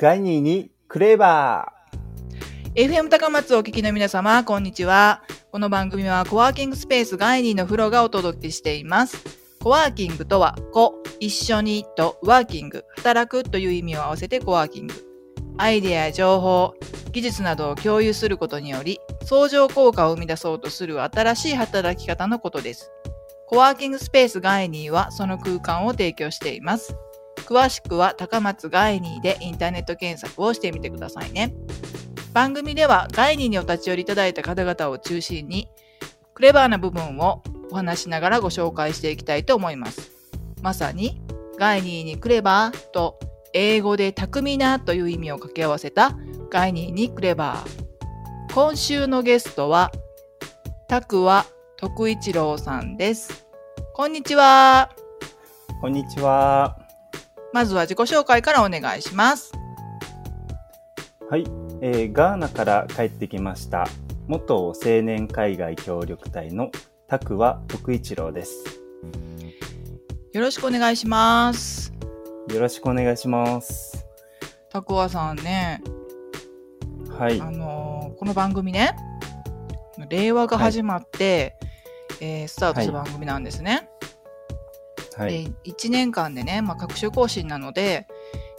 ガイニーにクレーバー FM 高松をお聞きの皆様、こんにちは。この番組はコワーキングスペースガイニーのフロがお届けしています。コワーキングとは、コ、一緒にとワーキング、働くという意味を合わせてコワーキング。アイデアや情報、技術などを共有することにより、相乗効果を生み出そうとする新しい働き方のことです。コワーキングスペースガイニーはその空間を提供しています。詳しくは高松ガイニーでインターネット検索をしてみてくださいね。番組ではガイニーにお立ち寄りいただいた方々を中心にクレバーな部分をお話しながらご紹介していきたいと思います。まさにガイニーにクレバーと英語で巧みなという意味を掛け合わせたガイニーにクレバー。今週のゲストは、タクワ徳一郎さんです。こんにちは。こんにちは。まずは自己紹介からお願いします。はい、えー、ガーナから帰ってきました。元青年海外協力隊のタクワ徳一郎です。よろしくお願いします。よろしくお願いします。タクワさんね。はい。あのー、この番組ね、令和が始まって、はいえー、スタートした番組なんですね。はい、で1年間でね、まあ、各種更新なので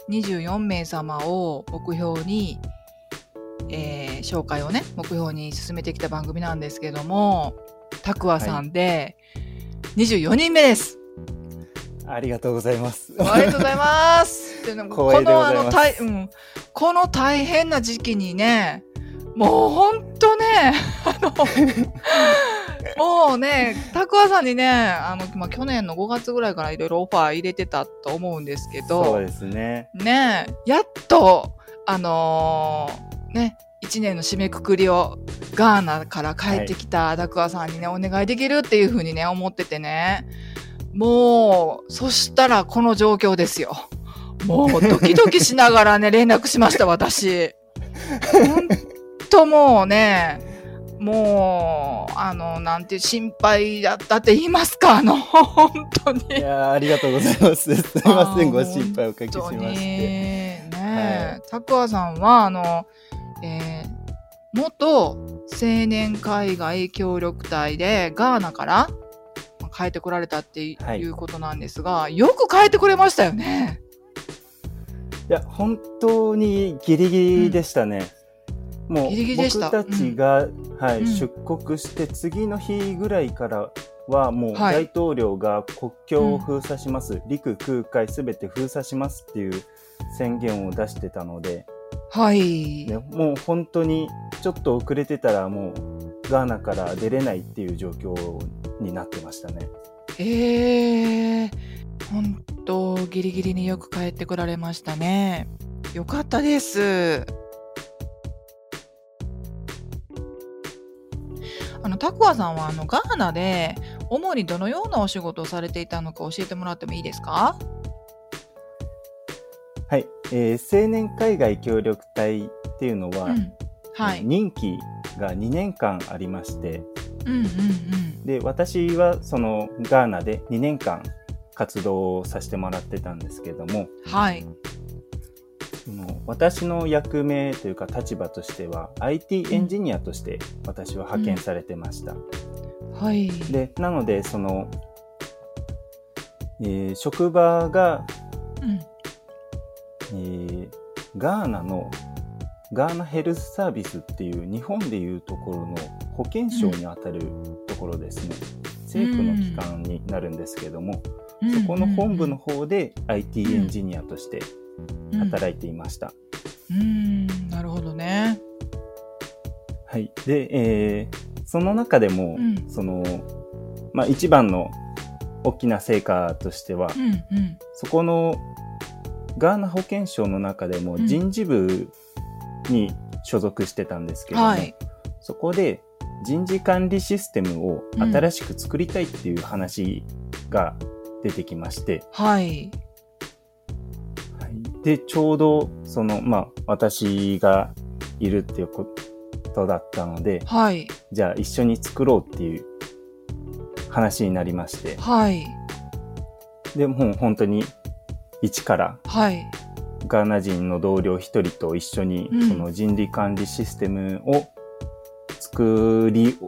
24名様を目標に、えー、紹介をね目標に進めてきた番組なんですけどもたくわさんで24人目です。ありがとうございます。ありがとうございます。で このあの大、うん、この大変な時期にね、もう本当ね、あのもうね、たくわさんにね、あの、まあ、去年の5月ぐらいからいろいろオファー入れてたと思うんですけど、そうですね。ね、やっと、あのー、ね、1年の締めくくりをガーナから帰ってきたたくわさんにね、お願いできるっていうふうにね、思っててね、もう、そしたらこの状況ですよ。もうドキドキしながらね、連絡しました、私。本当もうね、もう、あの、なんて心配だったって言いますか、あの、本当に。いやありがとうございます。すみません、ご心配おかけしまして。ねえ、たくわさんは、あの、えー、元青年海外協力隊でガーナから帰ってこられたっていうことなんですが、はい、よく帰ってこれましたよね。いや、本当にギリギリでしたね。うんもう僕たちが、うん、はい、出国して次の日ぐらいからはもう大統領が国境を封鎖します、はい、陸空海すべて封鎖しますっていう宣言を出してたので、はい、もう本当にちょっと遅れてたらもうガーナから出れないっていう状況になってましたね。え。ー、本当ギリギリによく帰ってこられましたね。よかったです。あの、タクワさんはあのガーナで主にどのようなお仕事をされていたのか教えてもらってもいいですか？はい、えー、青年海外協力隊っていうのは、うん、はい、任期が2年間ありまして、うんうんうん、で私はそのガーナで2年間活動をさせてもらってたんですけども、はい、の私の役目というか立場としては IT エンジニアとして私は派遣されてました。うん、はい。で、なので、その、えー、職場が、うん、えー、ガーナのガーナヘルスサービスっていう日本でいうところの保健省にあたるところですね。うん、政府の機関になるんですけども、そこの本部の方で IT エンジニアとして働いていました。うん、なるほどね。はい。で、えー、その中でも、うん、その、まあ、一番の大きな成果としては、うんうん、そこのガーナ保健省の中でも人事部に所属してたんですけども、はい、そこで人事管理システムを新しく作りたいっていう話が出てきまして、はい。で、ちょうど、その、まあ、私がいるっていうことだったので、はい。じゃあ一緒に作ろうっていう話になりまして、はい。で、もう本当に一から、はい。ガーナ人の同僚一人と一緒に、その人事管理システムを作り、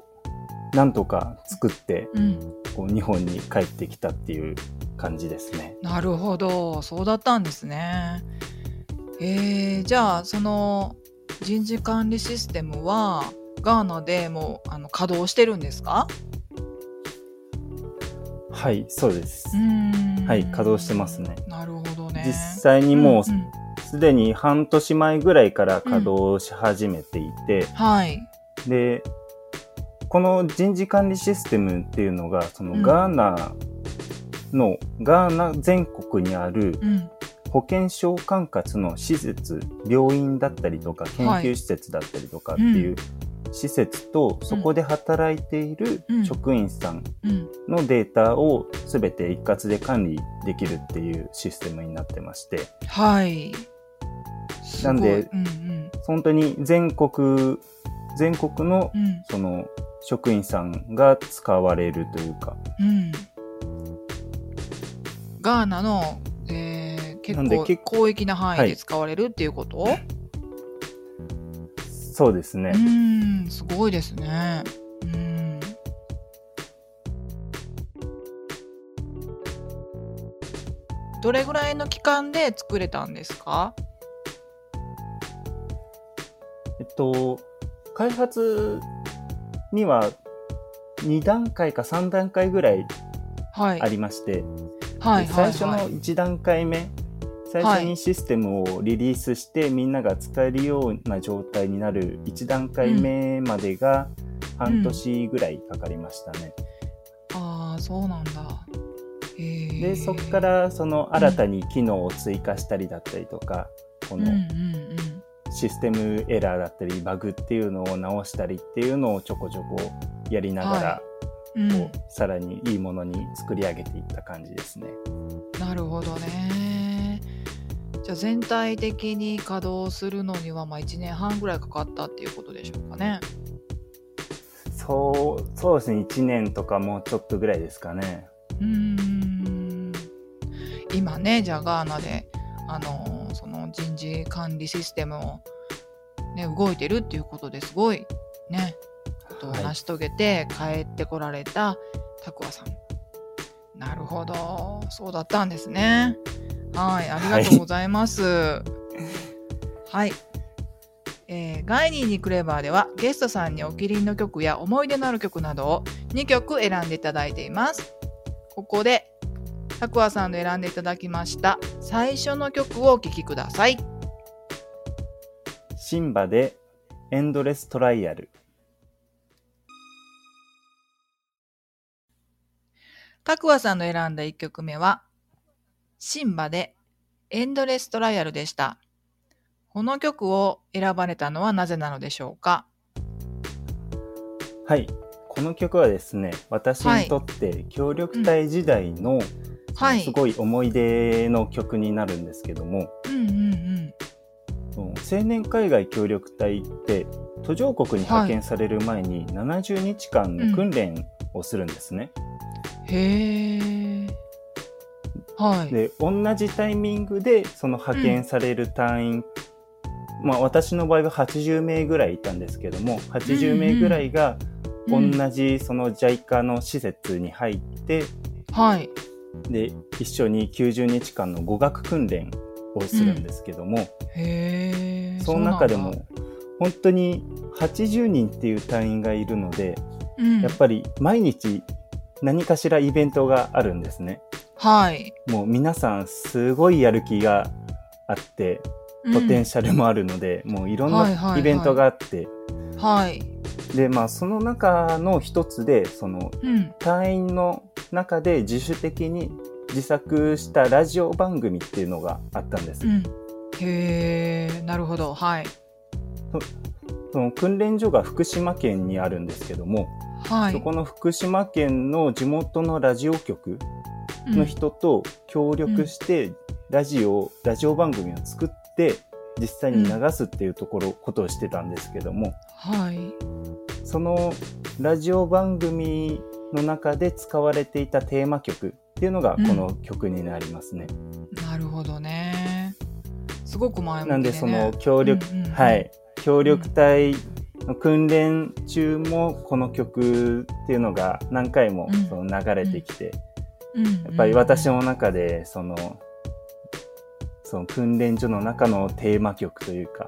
なんとか作って、うん、こう日本に帰ってきたっていう感じですね。なるほど、そうだったんですね。えー、じゃあその人事管理システムはガーナでもあの稼働してるんですか？はいそうです。はい稼働してますね。なるほどね。実際にもうすで、に半年前ぐらいから稼働し始めていて、うん、はい。でこの人事管理システムっていうのがそのガーナの、うん、ガーナ全国にある保健所管轄の施設病院だったりとか研究施設だったりとかっていう、施設とそこで働いている職員さんのデータを全て一括で管理できるっていうシステムになってまして。はい。なんで、うんうん、本当に全国、全国の、その職員さんが使われるというか。うん、ガーナの、えー、結構広域な範囲で使われるっていうこと、はいそうですね。うん、すごいですね。うん。どれぐらいの期間で作れたんですか？えっと、開発には2段階か3段階ぐらいありまして、はい、最初の1段階目最初にシステムをリリースして、はい、みんなが使えるような状態になる1段階目までが半年ぐらいかかりましたね。うん、ああそうなんだ。でそこからその新たに機能を追加したりだったりとか、このシステムエラーだったりバグっていうのを直したりっていうのをちょこちょこやりながら、はいうん、こうさらにいいものに作り上げていった感じですね。なるほどね。じゃあ全体的に稼働するのにはまあ1年半ぐらいかかったっていうことでしょうかね。そう、そうですね。1年とかもうちょっとぐらいですかね。うん。今ね、じゃあガーナで、あの、その人事管理システムをね、動いてるっていうことですごいね、ことを成し遂げて帰ってこられたタクワさん。なるほど。そうだったんですね。はい、ありがとうございます。はい。はい、えー、ガイニーにクレバーではゲストさんにお気に入りの曲や思い出のある曲などを2曲選んでいただいています。ここで、タクワさんの選んでいただきました最初の曲をお聴きください。シンバでエンドレストライアル。タクワさんの選んだ1曲目はシンバでエンドレストライアルでした。この曲を選ばれたのはなぜなのでしょうか？はい。この曲はですね、私にとって協力隊時代の、はい、すごい思い出の曲になるんですけども、うんうんうん、青年海外協力隊って途上国に派遣される前に70日間の訓練をするんですね。うん、へー。はい、で同じタイミングでその派遣される隊員、うん、まあ私の場合は80名ぐらいいたんですけども80名ぐらいが同じその JICA の施設に入って、はい、で一緒に90日間の語学訓練をするんですけども、うん、へその中でも本当に80人っていう隊員がいるので、うん、やっぱり毎日何かしらイベントがあるんですね。はい。もう皆さんすごいやる気があって、ポテンシャルもあるので、うん、もういろんなイベントがあって、はい。で、まあその中の一つで、その、うん、隊員の中で自主的に自作したラジオ番組っていうのがあったんです。うん、へえ、なるほど。はい。その訓練所が福島県にあるんですけども、はい、そこの福島県の地元のラジオ局の人と協力して、ラジオ、ラジオ番組を作って、実際に流すっていうところ、ことをしてたんですけども、はい。そのラジオ番組の中で使われていたテーマ曲っていうのがこの曲になりますね。うん、なるほどね。すごく前向きで、ね、なんでその協力、うんうんうん、はい。協力隊の訓練中もこの曲っていうのが何回もその流れてきて、うん、やっぱり私の中でそのその訓練所の中のテーマ曲というか、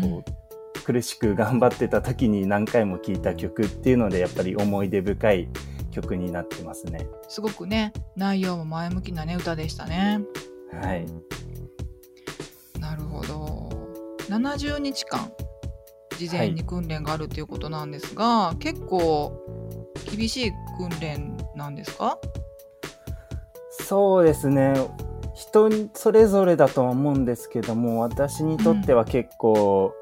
こう苦しく頑張ってた時に何回も聴いた曲っていうのでやっぱり思い出深い曲になってますね。すごくね内容も前向きなね歌でしたね。はい。なるほど。70日間事前に訓練があるということなんですが、はい、結構厳しい訓練なんですか？そうですね。人それぞれだとは思うんですけども私にとっては結構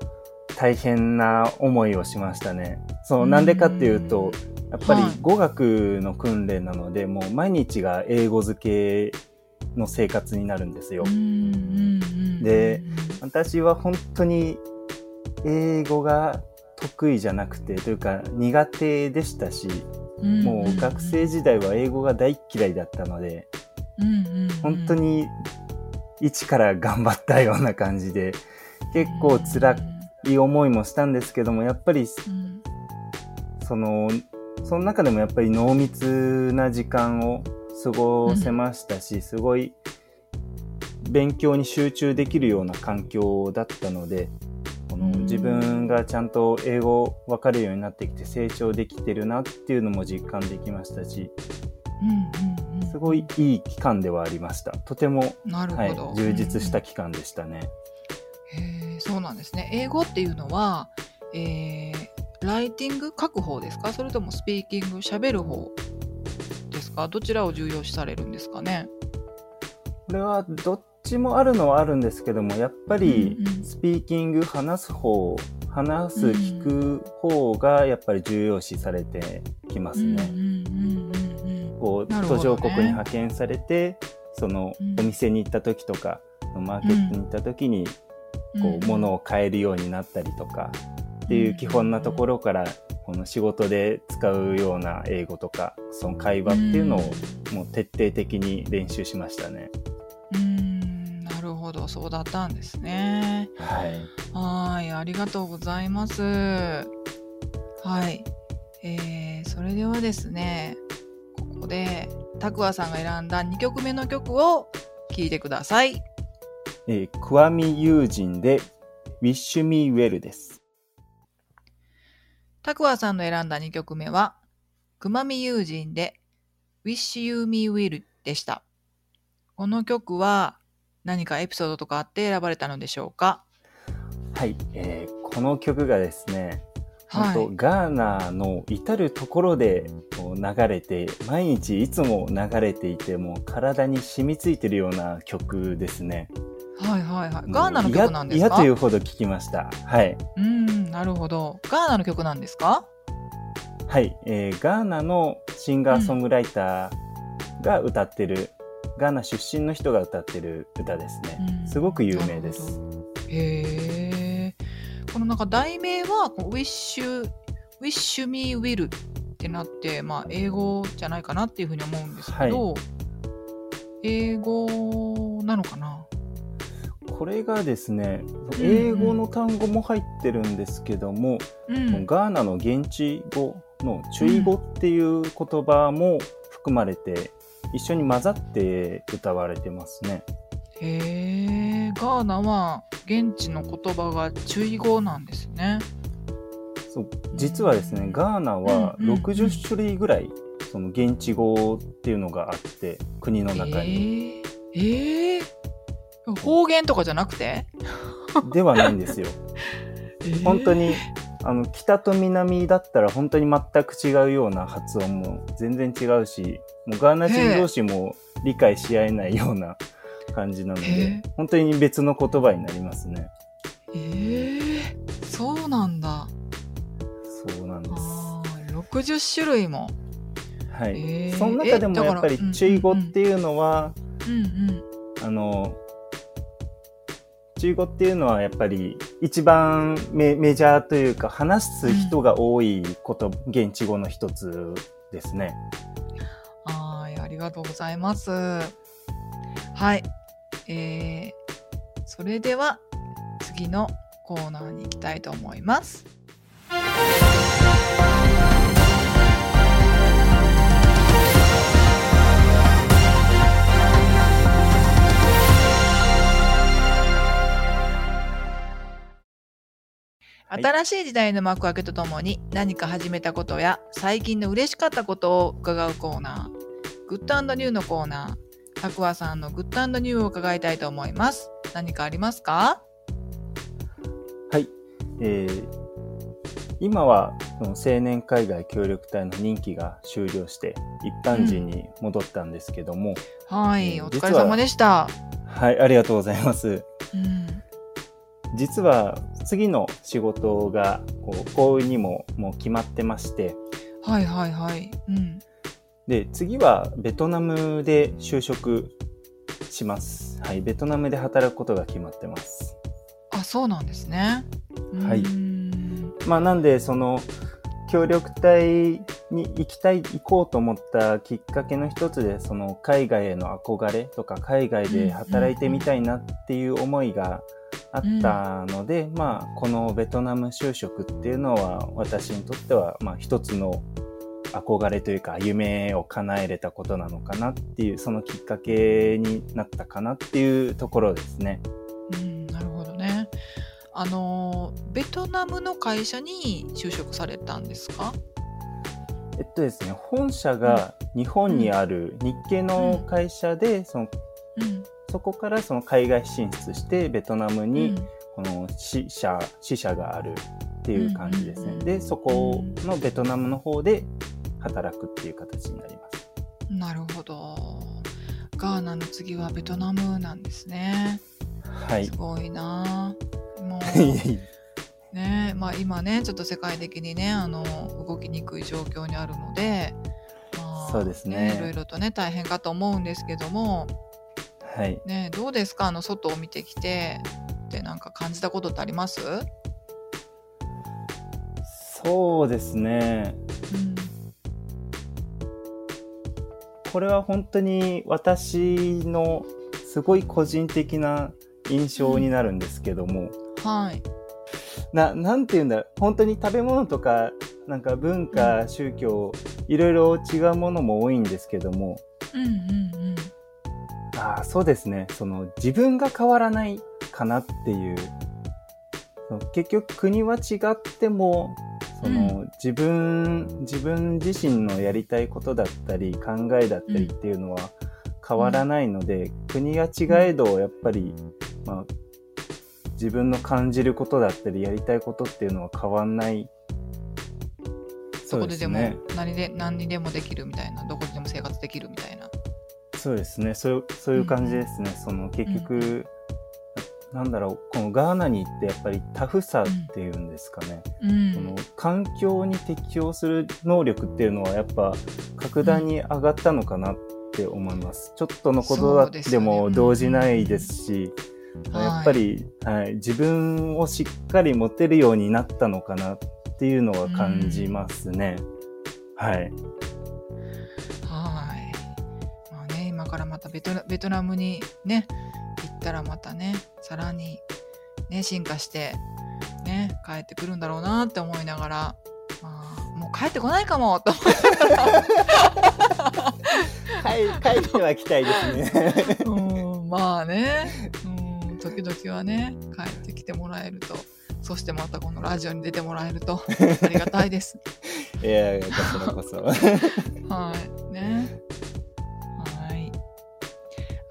大変な思いをしましたね。そうなんでかっていうとやっぱり語学の訓練なので、はい、もう毎日が英語付けの生活になるんですよ。で私は本当に英語が得意じゃなくてというか苦手でしたし、もう学生時代は英語が大嫌いだったので、本当に一から頑張ったような感じで結構辛い思いもしたんですけどもやっぱり、そのその中でもやっぱり濃密な時間を過ごせましたし、すごい勉強に集中できるような環境だったので、この自分がちゃんと英語分かるようになってきて成長できてるなっていうのも実感できましたし、すごいいい期間ではありました。とても、はい、充実した期間でしたね。へそうなんですね。英語っていうのは、えー、ライティング書く方ですか？それともスピーキング喋る方ですか？どちらを重要視されるんですかね？これはどっちもあるのはあるんですけどもやっぱりスピーキング話す方話す聞く方がやっぱり重要視されてきますね。こう途上国に派遣されてそのお店に行った時とかマーケットに行った時にこう物を買えるようになったりとかっていう基本なところからこの仕事で使うような英語とかその会話っていうのをもう徹底的に練習しましたね。ほど、そうだったんですね。はい。はい、ありがとうございます。はい。えー、それではですね、ここで、たくわさんが選んだ2曲目の曲を聴いてください。えー、クワミ友人で Wish Me Well です。たくわさんの選んだ2曲目は、くまみ友人で Wish You Me Well でした。この曲は、何かエピソードとかあって選ばれたのでしょうか？はい、えー、この曲がですね、はい、ガーナの至る所で流れて毎日いつも流れていても体に染みついてるような曲ですね。はいはいはい。ガーナの曲なんですか？嫌というほど聞きました。はい。うん、なるほど。ガーナの曲なんですか？はい、えー、ガーナのシンガーソングライターが歌ってるガーナ出身の人が歌ってる歌ですね。うん、すごく有名です。へえ。このなんか題名は「Wish, Wish Me Will」ってなって、まあ、英語じゃないかなっていうふうに思うんですけど、はい、英語なのかな？これがですね、英語の単語も入ってるんですけども、うん、ガーナの現地語の注意語っていう言葉も含まれて一緒に混ざって歌われてますね。へえ、ガーナは現地の言葉が注意語なんですね。そう。実はですね、ガーナは60種類ぐらい、その現地語っていうのがあって国の中に。えー、えー、方言とかじゃなくて？ではないんですよ。えー、本当にあの北と南だったら本当に全く違うような発音も全然違うしもうガーナ人同士も理解し合えないような感じなので、本当に別の言葉になりますね。えー、そうなんだ。そうなんです。60種類も。はい。えー、その中でもやっぱり中語っていうのは、うんうん、あの、中語っていうのはやっぱり一番メメジャーというか話す人が多いこと、うん、現地語の一つですね。はい、ありがとうございます。はい。えー、それでは次のコーナーに行きたいと思います。新しい時代の幕開けとともに何か始めたことや最近の嬉しかったことを伺うコーナー、グッドニューのコーナー、たくわさんのグッドニューを伺いたいと思います。何かありますか？はい。えー、今は青年海外協力隊の任期が終了して一般人に戻ったんですけども、うん、はい、お疲れ様でした。はいありがとうございます、うん、実は次の仕事がこう幸運にももう決まってまして。はいはいはい、うん、で次はベトナムで就職します。はいベトナムで働くことが決まってます。あそうなんですね。はい。まあなんでその協力隊に行きたい行こうと思ったきっかけの一つでその海外への憧れとか海外で働いてみたいなっていう思いがあったので、うん、まあこのベトナム就職っていうのは私にとってはまあ一つの憧れというか夢を叶えれたことなのかなっていうそのきっかけになったかなっていうところですね。うん、なるほどね。あのベトナムの会社に就職されたんですか？えっとですね本社が日本にある日系の会社で、うん、その、うん、そこからその海外進出してベトナムにこの支社支社があるっていう感じですね。でそこのベトナムの方で働くっていう形になります。なるほど。ガーナの次はベトナムなんですね。はい。すごいな。もう ねまあ今ねちょっと世界的にねあの動きにくい状況にあるので、まあ、そうですねいろいろとね大変かと思うんですけども、はい。ね、どうですか？あの外を見てきて。ってなんか感じたことってあります？そうですね、うん。これは本当に私のすごい個人的な印象になるんですけども、うん、はい。な、なんて言うんだ本当に食べ物とか、なんか文化、うん、宗教、いろいろ違うものも多いんですけども、うんうんうん。そうですね。その自分が変わらないかなっていう。結局国は違ってもその、うん、自分自分自身のやりたいことだったり考えだったりっていうのは変わらないので、うん、国が違えどやっぱり、まあ、自分の感じることだったりやりたいことっていうのは変わんないそこででも何で何にでもできるみたいなどこでも生活できるみたいなそうですね。そうそういう感じですね、うん、その結局、なんだろう。このガーナに行ってやっぱりタフさっていうんですかね、うん、その環境に適応する能力っていうのはやっぱ格段に上がったのかなって思います、うん、ちょっとのことでも動じないですし、やっぱり、はい、自分をしっかり持てるようになったのかなっていうのは感じますね、はい。はいたベトベトナムにねったらまたねさらにね進化してね帰ってくるんだろうなって思いながら、まあ、もう帰ってこないかもと思いながら。帰ってはきたいですね。うんまあね。うん時々はね帰ってきてもらえると。そしてまたこのラジオに出てもらえるとありがたいです。いやこちらこそ。はい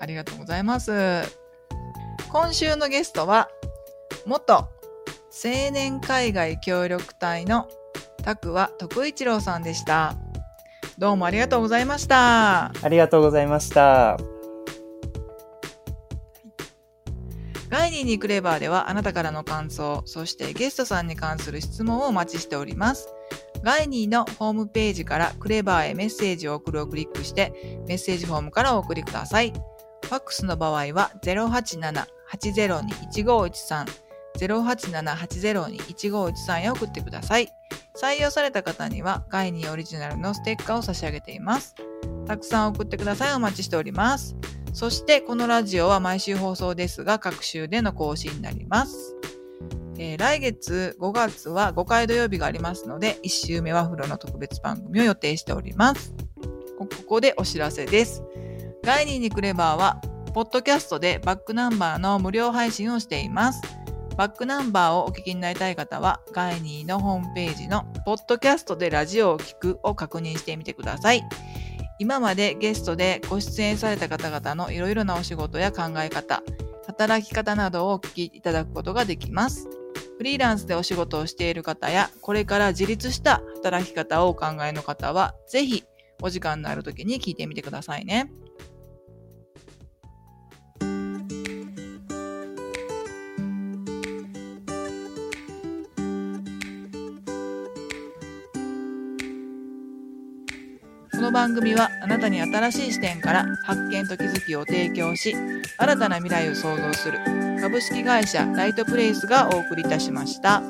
ありがとうございます。今週のゲストは、元青年海外協力隊の拓和徳一郎さんでした。どうもありがとうございました。ありがとうございました。ガイニーにクレバーではあなたからの感想、そしてゲストさんに関する質問をお待ちしております。ガイニーのホームページからクレバーへメッセージを送るをクリックしてメッセージフォームからお送りください。ファックスの場合は087-802-1513 087-802-1513へ送ってください。採用された方にはガイニーオリジナルのステッカーを差し上げています。たくさん送ってください。お待ちしております。そしてこのラジオは毎週放送ですが各週での更新になります。えー、来月5月は5回土曜日がありますので1週目は風呂の特別番組を予定しております。ここでお知らせです。ガイニーにクレバーはポッドキャストでバックナンバーの無料配信をしています。バックナンバーをお聞きになりたい方は、ガイニーのホームページのポッドキャストでラジオを聞くを確認してみてください。今までゲストでご出演された方々のいろいろなお仕事や考え方、働き方などをお聞きいただくことができます。フリーランスでお仕事をしている方や、これから自立した働き方をお考えの方は、ぜひお時間のある時に聞いてみてくださいね。番組はあなたに新しい視点から発見と気づきを提供し新たな未来を創造する株式会社ライトプレイスがお送りいたしました。